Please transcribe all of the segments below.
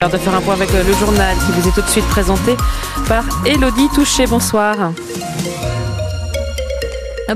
Alors de faire un point avec le journal qui vous est tout de suite présenté par Elodie Touché. Bonsoir.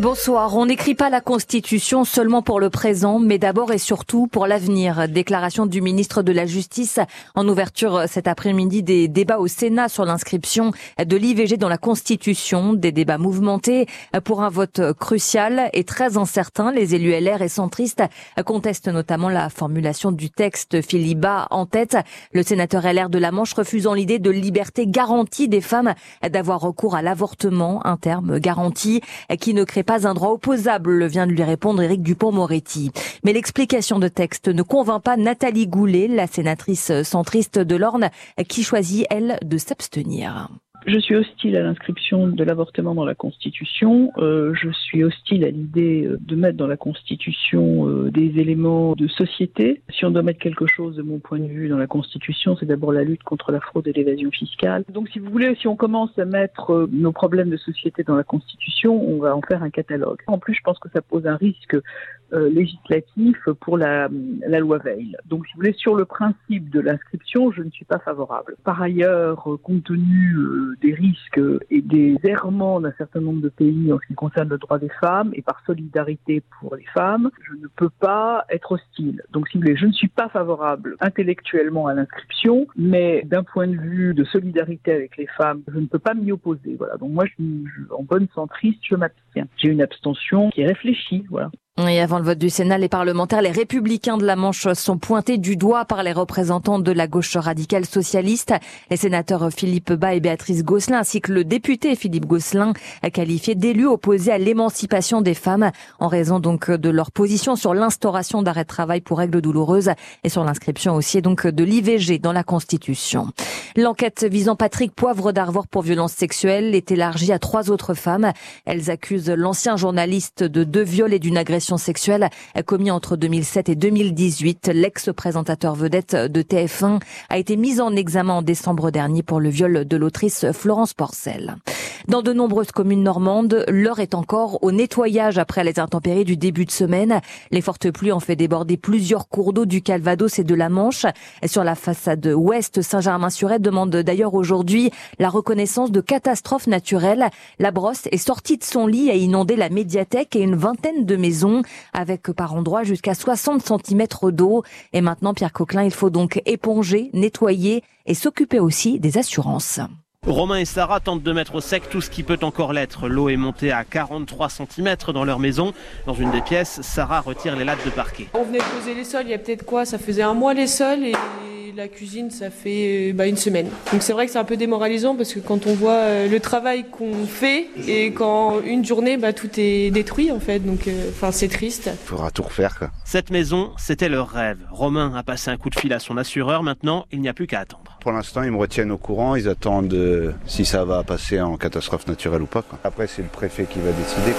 Bonsoir. On n'écrit pas la Constitution seulement pour le présent, mais d'abord et surtout pour l'avenir. Déclaration du ministre de la Justice en ouverture cet après-midi des débats au Sénat sur l'inscription de l'IVG dans la Constitution. Des débats mouvementés pour un vote crucial et très incertain. Les élus LR et centristes contestent notamment la formulation du texte Philiba en tête. Le sénateur LR de la Manche refusant l'idée de liberté garantie des femmes d'avoir recours à l'avortement, un terme garanti qui ne crée pas un droit opposable, vient de lui répondre Éric Dupont-Moretti. Mais l'explication de texte ne convainc pas Nathalie Goulet, la sénatrice centriste de l'Orne, qui choisit, elle, de s'abstenir. Je suis hostile à l'inscription de l'avortement dans la Constitution. Euh, je suis hostile à l'idée euh, de mettre dans la Constitution euh, des éléments de société. Si on doit mettre quelque chose, de mon point de vue, dans la Constitution, c'est d'abord la lutte contre la fraude et l'évasion fiscale. Donc, si vous voulez, si on commence à mettre euh, nos problèmes de société dans la Constitution, on va en faire un catalogue. En plus, je pense que ça pose un risque euh, législatif pour la, la, loi Veil. Donc, si vous voulez, sur le principe de l'inscription, je ne suis pas favorable. Par ailleurs, compte tenu des risques et des errements d'un certain nombre de pays en ce qui concerne le droit des femmes et par solidarité pour les femmes, je ne peux pas être hostile. Donc, si vous voulez, je ne suis pas favorable intellectuellement à l'inscription, mais d'un point de vue de solidarité avec les femmes, je ne peux pas m'y opposer. Voilà. Donc, moi, je, je, en bonne centriste, je m'abstiens. J'ai une abstention qui est réfléchie. Voilà. Et avant le vote du Sénat, les parlementaires, les républicains de la Manche sont pointés du doigt par les représentants de la gauche radicale socialiste. Les sénateurs Philippe Bas et Béatrice Gosselin, ainsi que le député Philippe Gosselin, qualifié d'élus opposés à l'émancipation des femmes en raison donc de leur position sur l'instauration d'arrêt de travail pour règles douloureuses et sur l'inscription aussi donc de l'IVG dans la Constitution. L'enquête visant Patrick Poivre d'Arvor pour violence sexuelle est élargie à trois autres femmes. Elles accusent l'ancien journaliste de deux viols et d'une agression sexuelle commis entre 2007 et 2018. L'ex-présentateur vedette de TF1 a été mis en examen en décembre dernier pour le viol de l'autrice Florence Porcel. Dans de nombreuses communes normandes, l'heure est encore au nettoyage après les intempéries du début de semaine. Les fortes pluies ont fait déborder plusieurs cours d'eau du Calvados et de la Manche. Et sur la façade ouest, Saint-Germain-sur-Aie demande d'ailleurs aujourd'hui la reconnaissance de catastrophes naturelles. La brosse est sortie de son lit et a inondé la médiathèque et une vingtaine de maisons avec par endroits jusqu'à 60 cm d'eau. Et maintenant, Pierre Coquelin, il faut donc éponger, nettoyer et s'occuper aussi des assurances. Romain et Sarah tentent de mettre au sec tout ce qui peut encore l'être. L'eau est montée à 43 cm dans leur maison. Dans une des pièces, Sarah retire les lattes de parquet. On venait poser les sols il y a peut-être quoi? Ça faisait un mois les sols et la cuisine, ça fait bah, une semaine. Donc c'est vrai que c'est un peu démoralisant parce que quand on voit euh, le travail qu'on fait et quand une journée, bah, tout est détruit en fait. Donc enfin euh, c'est triste. Il faudra tout refaire. Quoi. Cette maison, c'était leur rêve. Romain a passé un coup de fil à son assureur. Maintenant, il n'y a plus qu'à attendre. Pour l'instant, ils me retiennent au courant. Ils attendent euh, si ça va passer en catastrophe naturelle ou pas. Quoi. Après, c'est le préfet qui va décider.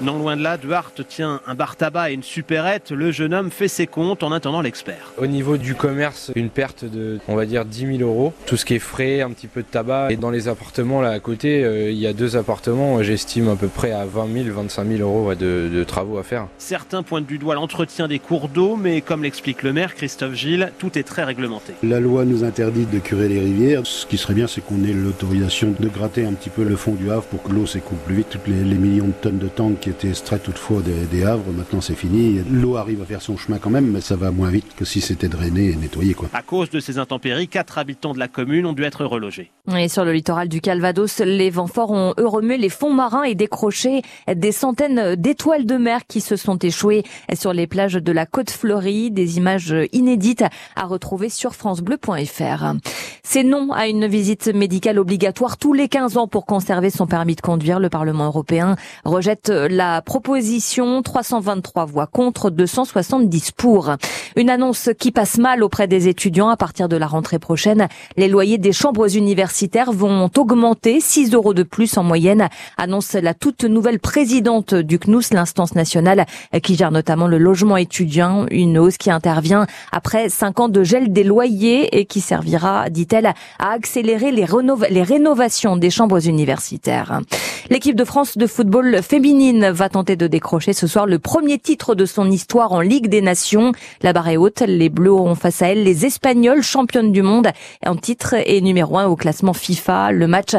Non loin de là, Duarte tient un bar tabac et une supérette. Le jeune homme fait ses comptes en attendant l'expert. Au niveau du commerce, une perte de, on va dire, 10 000 euros. Tout ce qui est frais, un petit peu de tabac. Et dans les appartements là à côté, euh, il y a deux appartements. J'estime à peu près à 20 000, 25 000 euros ouais, de, de, travaux à faire. Certains pointent du doigt l'entretien des cours d'eau, mais comme l'explique le maire Christophe Gilles, tout est très réglementé. La loi nous interdit de curer les rivières. Ce qui serait bien, c'est qu'on ait l'autorisation de gratter un petit peu le fond du Havre pour que l'eau s'écoule plus vite. Toutes les, les millions de tonnes de tanks qui extraits toutefois des, des, havres. Maintenant, c'est fini. L'eau arrive à faire son chemin quand même, mais ça va moins vite que si c'était drainé et nettoyé. Quoi. À cause de ces intempéries, quatre habitants de la commune ont dû être relogés. Et sur le littoral du Calvados, les vents forts ont eux remué les fonds marins et décroché des centaines d'étoiles de mer qui se sont échouées sur les plages de la côte fleurie. Des images inédites à retrouver sur francebleu.fr. C'est non à une visite médicale obligatoire tous les 15 ans pour conserver son permis de conduire. Le Parlement européen rejette la proposition 323 voix contre 270 pour. Une annonce qui passe mal auprès des étudiants à partir de la rentrée prochaine. Les loyers des chambres universitaires vont augmenter 6 euros de plus en moyenne, annonce la toute nouvelle présidente du CNUS, l'instance nationale qui gère notamment le logement étudiant, une hausse qui intervient après 5 ans de gel des loyers et qui servira, dit-elle, à accélérer les, les rénovations des chambres universitaires. L'équipe de France de football féminine va tenter de décrocher ce soir le premier titre de son histoire en Ligue des Nations. La barre est haute. Les Bleus auront face à elle les Espagnols, championnes du monde en titre et numéro un au classement FIFA. Le match